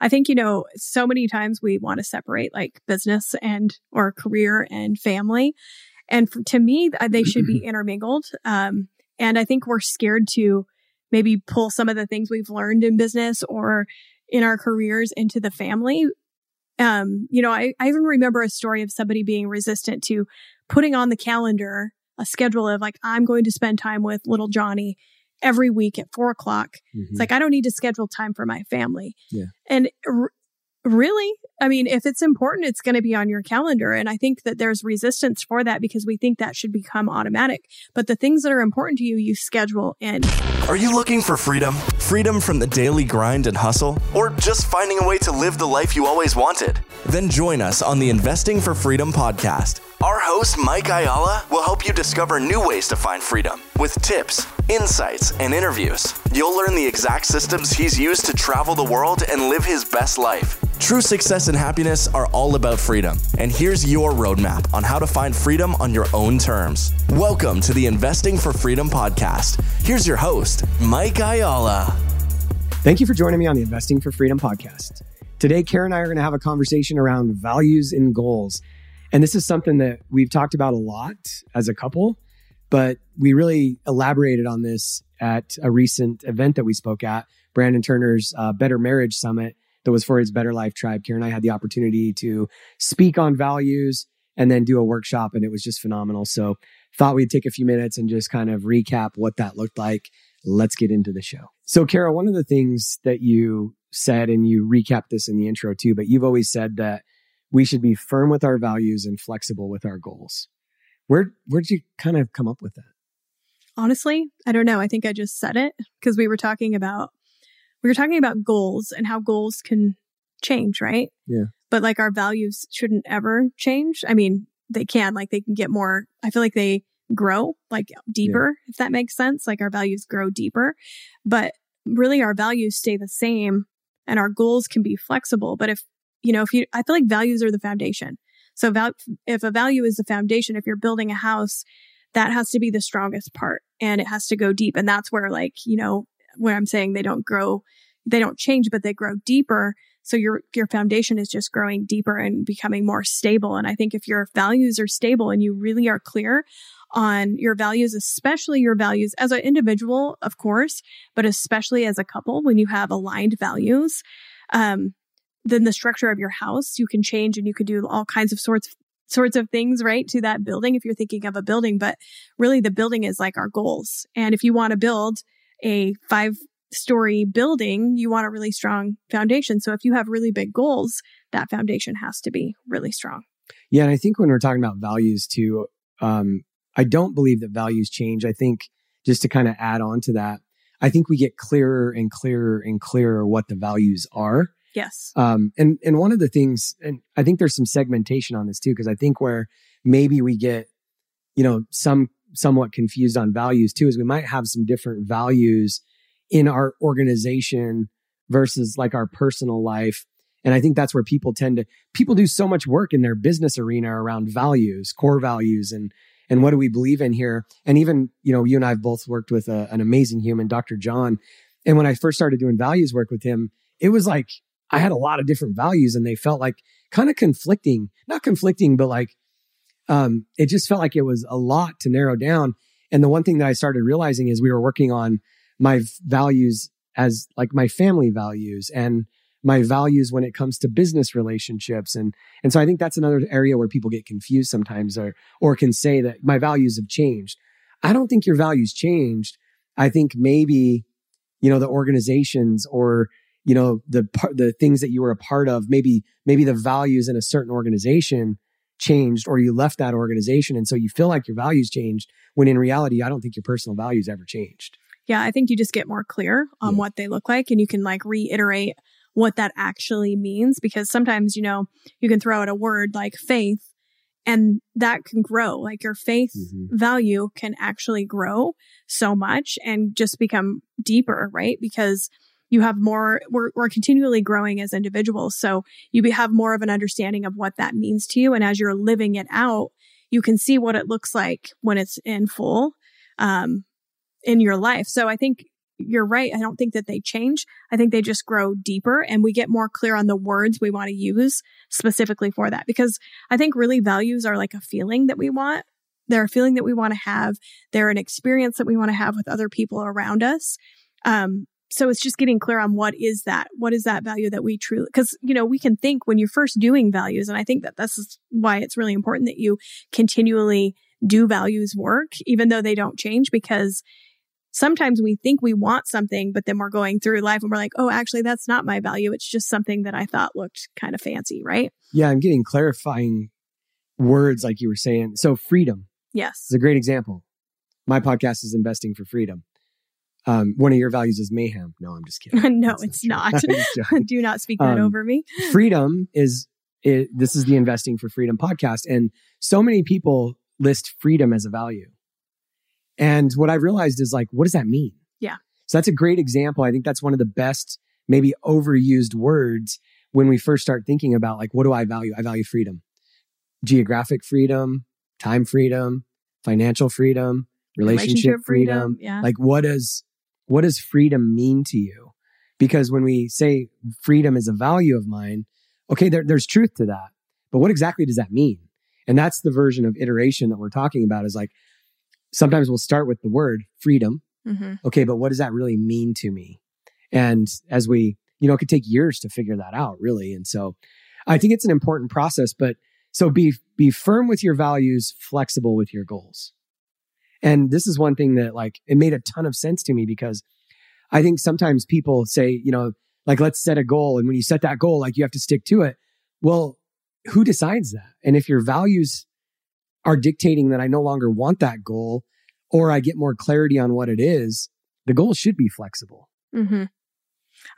I think, you know, so many times we want to separate like business and or career and family. And for, to me, they should be intermingled. Um, and I think we're scared to maybe pull some of the things we've learned in business or in our careers into the family. Um, you know, I, I even remember a story of somebody being resistant to putting on the calendar a schedule of like, I'm going to spend time with little Johnny every week at four o'clock. Mm-hmm. It's like, I don't need to schedule time for my family. Yeah. And r- really, I mean, if it's important, it's going to be on your calendar. And I think that there's resistance for that because we think that should become automatic. But the things that are important to you, you schedule in. Are you looking for freedom? Freedom from the daily grind and hustle? Or just finding a way to live the life you always wanted? Then join us on the Investing for Freedom podcast. Our host, Mike Ayala, will help you discover new ways to find freedom with tips, insights, and interviews. You'll learn the exact systems he's used to travel the world and live his best life. True success and happiness are all about freedom. And here's your roadmap on how to find freedom on your own terms. Welcome to the Investing for Freedom podcast. Here's your host, Mike Ayala. Thank you for joining me on the Investing for Freedom podcast. Today, Karen and I are going to have a conversation around values and goals. And this is something that we've talked about a lot as a couple, but we really elaborated on this at a recent event that we spoke at, Brandon Turner's uh, Better Marriage Summit that was for his Better Life Tribe. Karen and I had the opportunity to speak on values and then do a workshop, and it was just phenomenal. So, thought we'd take a few minutes and just kind of recap what that looked like. Let's get into the show. So, Kara, one of the things that you said, and you recapped this in the intro too, but you've always said that we should be firm with our values and flexible with our goals. Where where did you kind of come up with that? Honestly, I don't know. I think I just said it because we were talking about we were talking about goals and how goals can change, right? Yeah. But like our values shouldn't ever change. I mean, they can, like they can get more, I feel like they grow like deeper, yeah. if that makes sense. Like our values grow deeper, but really our values stay the same and our goals can be flexible. But if, you know, if you, I feel like values are the foundation. So val- if a value is the foundation, if you're building a house, that has to be the strongest part and it has to go deep. And that's where like, you know, where I'm saying they don't grow, they don't change, but they grow deeper. So your, your foundation is just growing deeper and becoming more stable. And I think if your values are stable and you really are clear on your values, especially your values as an individual, of course, but especially as a couple, when you have aligned values, um, then the structure of your house you can change and you can do all kinds of sorts sorts of things right to that building if you're thinking of a building but really the building is like our goals and if you want to build a five story building, you want a really strong foundation. So if you have really big goals, that foundation has to be really strong. Yeah. And I think when we're talking about values too, um, I don't believe that values change. I think just to kind of add on to that, I think we get clearer and clearer and clearer what the values are. Yes. Um, and, and one of the things, and I think there's some segmentation on this too, because I think where maybe we get, you know, some somewhat confused on values too is we might have some different values in our organization versus like our personal life. And I think that's where people tend to, people do so much work in their business arena around values, core values, and, and what do we believe in here? And even, you know, you and I have both worked with a, an amazing human, Dr. John. And when I first started doing values work with him, it was like I had a lot of different values and they felt like kind of conflicting, not conflicting, but like um, it just felt like it was a lot to narrow down. And the one thing that I started realizing is we were working on my values as like my family values and my values when it comes to business relationships and and so I think that's another area where people get confused sometimes or or can say that my values have changed. I don't think your values changed. I think maybe you know the organizations or you know the the things that you were a part of maybe maybe the values in a certain organization changed or you left that organization. And so you feel like your values changed when in reality, I don't think your personal values ever changed. Yeah, I think you just get more clear on yeah. what they look like and you can like reiterate what that actually means because sometimes, you know, you can throw out a word like faith and that can grow. Like your faith mm-hmm. value can actually grow so much and just become deeper, right? Because you have more, we're, we're continually growing as individuals. So you have more of an understanding of what that means to you. And as you're living it out, you can see what it looks like when it's in full, um, in your life. So I think, you're right. I don't think that they change. I think they just grow deeper and we get more clear on the words we want to use specifically for that. Because I think really values are like a feeling that we want. They're a feeling that we want to have. They're an experience that we want to have with other people around us. Um, so it's just getting clear on what is that what is that value that we truly because you know we can think when you're first doing values and i think that this is why it's really important that you continually do values work even though they don't change because sometimes we think we want something but then we're going through life and we're like oh actually that's not my value. It's just something that i thought looked kind of fancy right? Yeah i'm getting clarifying words like you were saying. So freedom yes. is a great example. My podcast is investing for freedom um, one of your values is mayhem. No, I'm just kidding. no, That's it's not. not. Do not speak that um, over me. freedom is it, this is the investing for freedom podcast, and so many people list freedom as a value. And what I realized is like, what does that mean? Yeah. So that's a great example. I think that's one of the best, maybe overused words when we first start thinking about like, what do I value? I value freedom, geographic freedom, time freedom, financial freedom, relationship, relationship freedom. freedom. Yeah. Like, what does what does freedom mean to you? Because when we say freedom is a value of mine, okay, there, there's truth to that. But what exactly does that mean? And that's the version of iteration that we're talking about is like sometimes we'll start with the word freedom. Mm-hmm. Okay, but what does that really mean to me? And as we, you know, it could take years to figure that out, really. And so I think it's an important process, but so be be firm with your values, flexible with your goals. And this is one thing that like it made a ton of sense to me because I think sometimes people say, you know, like let's set a goal. And when you set that goal, like you have to stick to it. Well, who decides that? And if your values are dictating that I no longer want that goal or I get more clarity on what it is, the goal should be flexible. Mm-hmm.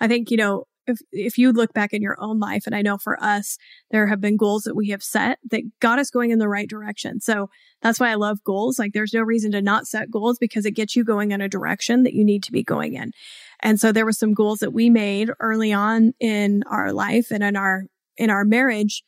I think, you know, if if you look back in your own life and i know for us there have been goals that we have set that got us going in the right direction. So that's why i love goals. Like there's no reason to not set goals because it gets you going in a direction that you need to be going in. And so there were some goals that we made early on in our life and in our in our marriage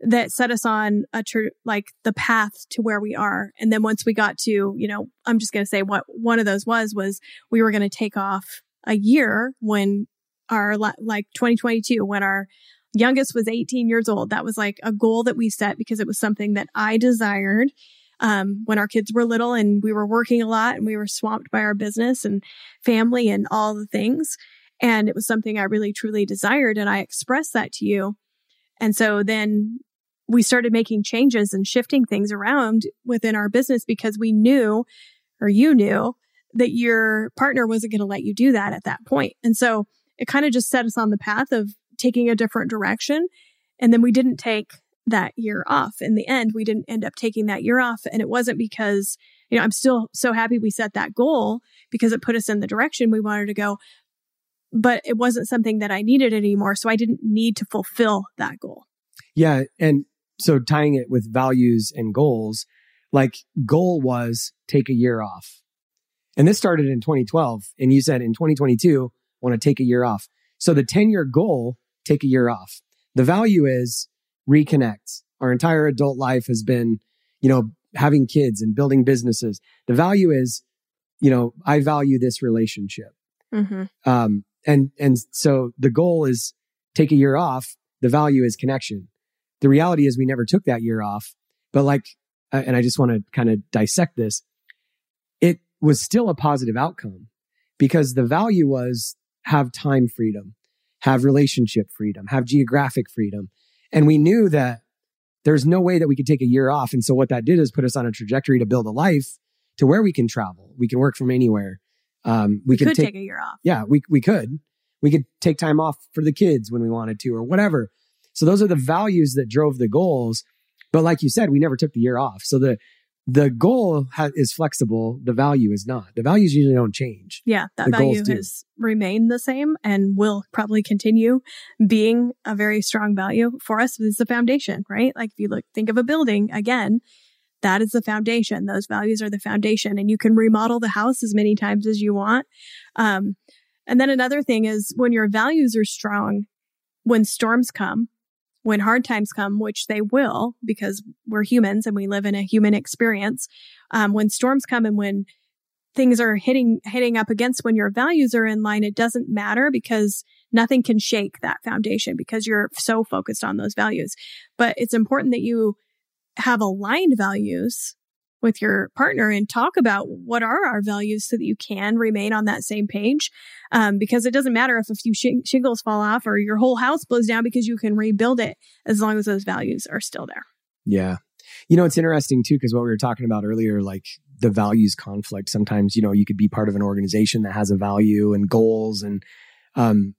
that set us on a tr- like the path to where we are. And then once we got to you know i'm just going to say what one of those was was we were going to take off a year when our like 2022 when our youngest was 18 years old. That was like a goal that we set because it was something that I desired um, when our kids were little and we were working a lot and we were swamped by our business and family and all the things. And it was something I really truly desired. And I expressed that to you. And so then we started making changes and shifting things around within our business because we knew, or you knew, that your partner wasn't going to let you do that at that point. And so it kind of just set us on the path of taking a different direction. And then we didn't take that year off. In the end, we didn't end up taking that year off. And it wasn't because, you know, I'm still so happy we set that goal because it put us in the direction we wanted to go. But it wasn't something that I needed anymore. So I didn't need to fulfill that goal. Yeah. And so tying it with values and goals, like goal was take a year off. And this started in 2012. And you said in 2022, want to take a year off. So the 10 year goal, take a year off. The value is reconnect. Our entire adult life has been, you know, having kids and building businesses. The value is, you know, I value this relationship. Mm-hmm. Um, and, and so the goal is take a year off. The value is connection. The reality is we never took that year off, but like, uh, and I just want to kind of dissect this. It was still a positive outcome because the value was have time freedom, have relationship freedom, have geographic freedom. And we knew that there's no way that we could take a year off. And so what that did is put us on a trajectory to build a life to where we can travel. We can work from anywhere. Um, we, we could take, take, a year off. Yeah, we, we could. We could take time off for the kids when we wanted to or whatever. So those are the values that drove the goals. But like you said, we never took the year off. So the the goal ha- is flexible. The value is not. The values usually don't change. Yeah, that the value has remained the same and will probably continue being a very strong value for us. It's the foundation, right? Like if you look, think of a building again, that is the foundation. Those values are the foundation, and you can remodel the house as many times as you want. Um, and then another thing is when your values are strong, when storms come, when hard times come, which they will, because we're humans and we live in a human experience, um, when storms come and when things are hitting hitting up against when your values are in line, it doesn't matter because nothing can shake that foundation because you're so focused on those values. But it's important that you have aligned values with your partner and talk about what are our values so that you can remain on that same page. Um, because it doesn't matter if a few sh- shingles fall off or your whole house blows down because you can rebuild it as long as those values are still there. Yeah. You know, it's interesting too, because what we were talking about earlier, like the values conflict. Sometimes, you know, you could be part of an organization that has a value and goals. And, um,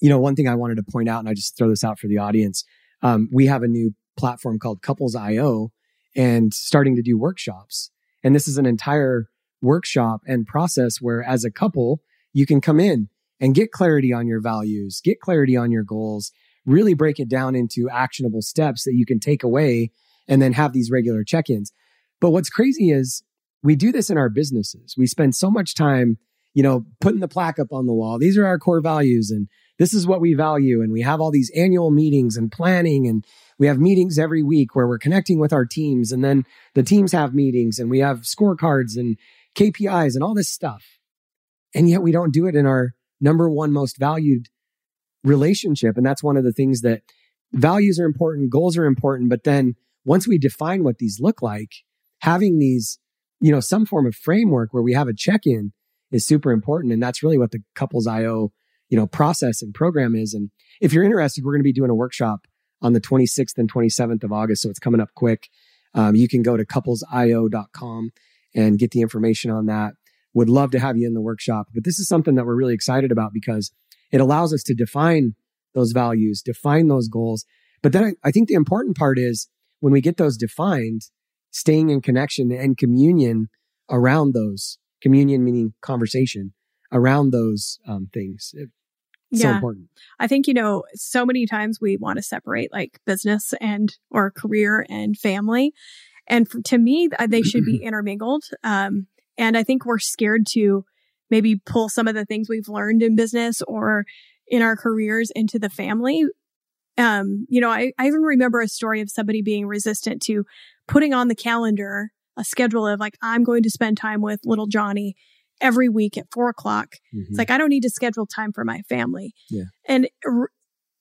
you know, one thing I wanted to point out, and I just throw this out for the audience. Um, we have a new platform called Couples IO and starting to do workshops. And this is an entire workshop and process where as a couple, you can come in and get clarity on your values, get clarity on your goals, really break it down into actionable steps that you can take away and then have these regular check-ins. But what's crazy is we do this in our businesses. We spend so much time, you know, putting the plaque up on the wall. These are our core values and this is what we value. And we have all these annual meetings and planning and we have meetings every week where we're connecting with our teams and then the teams have meetings and we have scorecards and KPIs and all this stuff. And yet we don't do it in our number one most valued relationship. And that's one of the things that values are important, goals are important. But then once we define what these look like, having these, you know, some form of framework where we have a check in is super important. And that's really what the couples IO, you know, process and program is. And if you're interested, we're going to be doing a workshop on the 26th and 27th of August. So it's coming up quick. Um, you can go to couplesio.com and get the information on that. Would love to have you in the workshop. But this is something that we're really excited about because it allows us to define those values, define those goals. But then I, I think the important part is when we get those defined, staying in connection and communion around those communion meaning conversation around those um, things yeah. so important. I think, you know, so many times we want to separate like business and or career and family. And for, to me, they should be intermingled. Um, and I think we're scared to maybe pull some of the things we've learned in business or in our careers into the family. Um, you know, I, I even remember a story of somebody being resistant to putting on the calendar a schedule of like, I'm going to spend time with little Johnny every week at four o'clock. Mm-hmm. It's like, I don't need to schedule time for my family. Yeah. And r-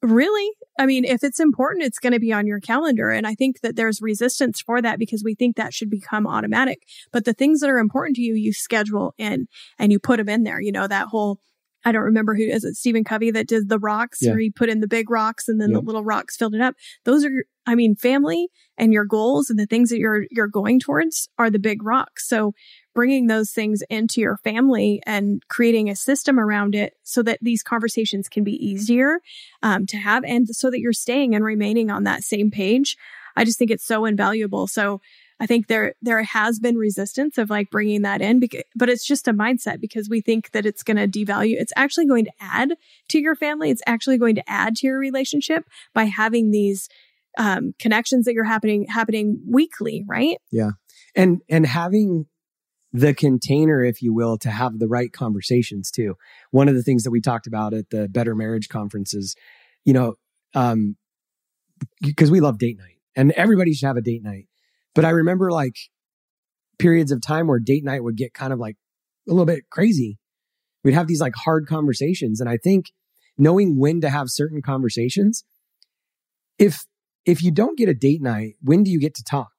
really, I mean, if it's important, it's going to be on your calendar. And I think that there's resistance for that because we think that should become automatic. But the things that are important to you, you schedule in and you put them in there. You know, that whole, I don't remember who is it, Stephen Covey that did the rocks yeah. where he put in the big rocks and then yep. the little rocks filled it up. Those are, I mean, family and your goals and the things that you're, you're going towards are the big rocks. So bringing those things into your family and creating a system around it so that these conversations can be easier um, to have and so that you're staying and remaining on that same page. I just think it's so invaluable. So I think there there has been resistance of like bringing that in, but it's just a mindset because we think that it's going to devalue. It's actually going to add to your family. It's actually going to add to your relationship by having these um, connections that you're happening happening weekly, right? Yeah, and and having the container, if you will, to have the right conversations too. One of the things that we talked about at the Better Marriage conferences, you know, um, because we love date night and everybody should have a date night. But I remember like periods of time where date night would get kind of like a little bit crazy. We'd have these like hard conversations. And I think knowing when to have certain conversations, if, if you don't get a date night, when do you get to talk?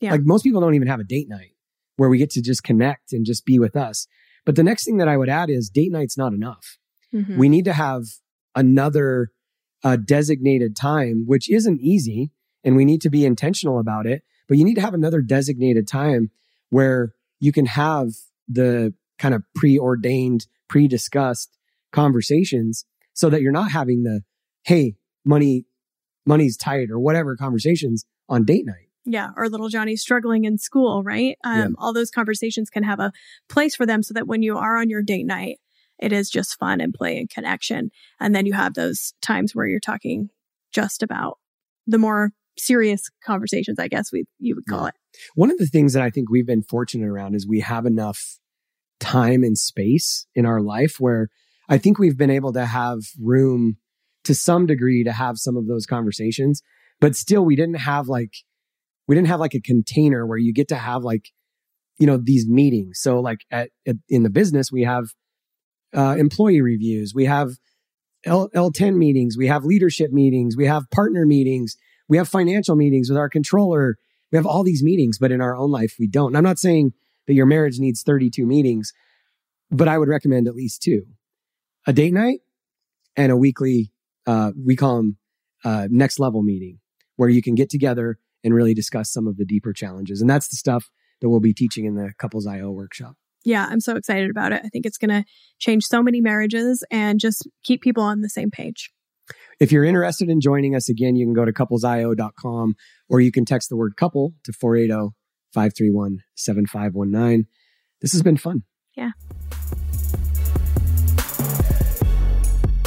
Yeah. Like most people don't even have a date night where we get to just connect and just be with us. But the next thing that I would add is date night's not enough. Mm-hmm. We need to have another uh, designated time, which isn't easy, and we need to be intentional about it. But you need to have another designated time where you can have the kind of preordained, pre-discussed conversations so that you're not having the, hey, money, money's tight or whatever conversations on date night. Yeah, or little Johnny struggling in school, right? Um, yeah. All those conversations can have a place for them so that when you are on your date night, it is just fun and play and connection. And then you have those times where you're talking just about the more serious conversations, I guess we you would call yeah. it. One of the things that I think we've been fortunate around is we have enough time and space in our life where I think we've been able to have room to some degree to have some of those conversations, but still we didn't have like we didn't have like a container where you get to have like you know, these meetings. So like at, at in the business, we have uh, employee reviews, we have L, L10 meetings, we have leadership meetings, we have partner meetings, we have financial meetings with our controller. We have all these meetings, but in our own life, we don't. And I'm not saying that your marriage needs 32 meetings, but I would recommend at least two a date night and a weekly, uh, we call them uh, next level meeting where you can get together and really discuss some of the deeper challenges. And that's the stuff that we'll be teaching in the Couples IO workshop. Yeah, I'm so excited about it. I think it's going to change so many marriages and just keep people on the same page. If you're interested in joining us again, you can go to couplesio.com or you can text the word couple to 480 531 7519. This has been fun. Yeah.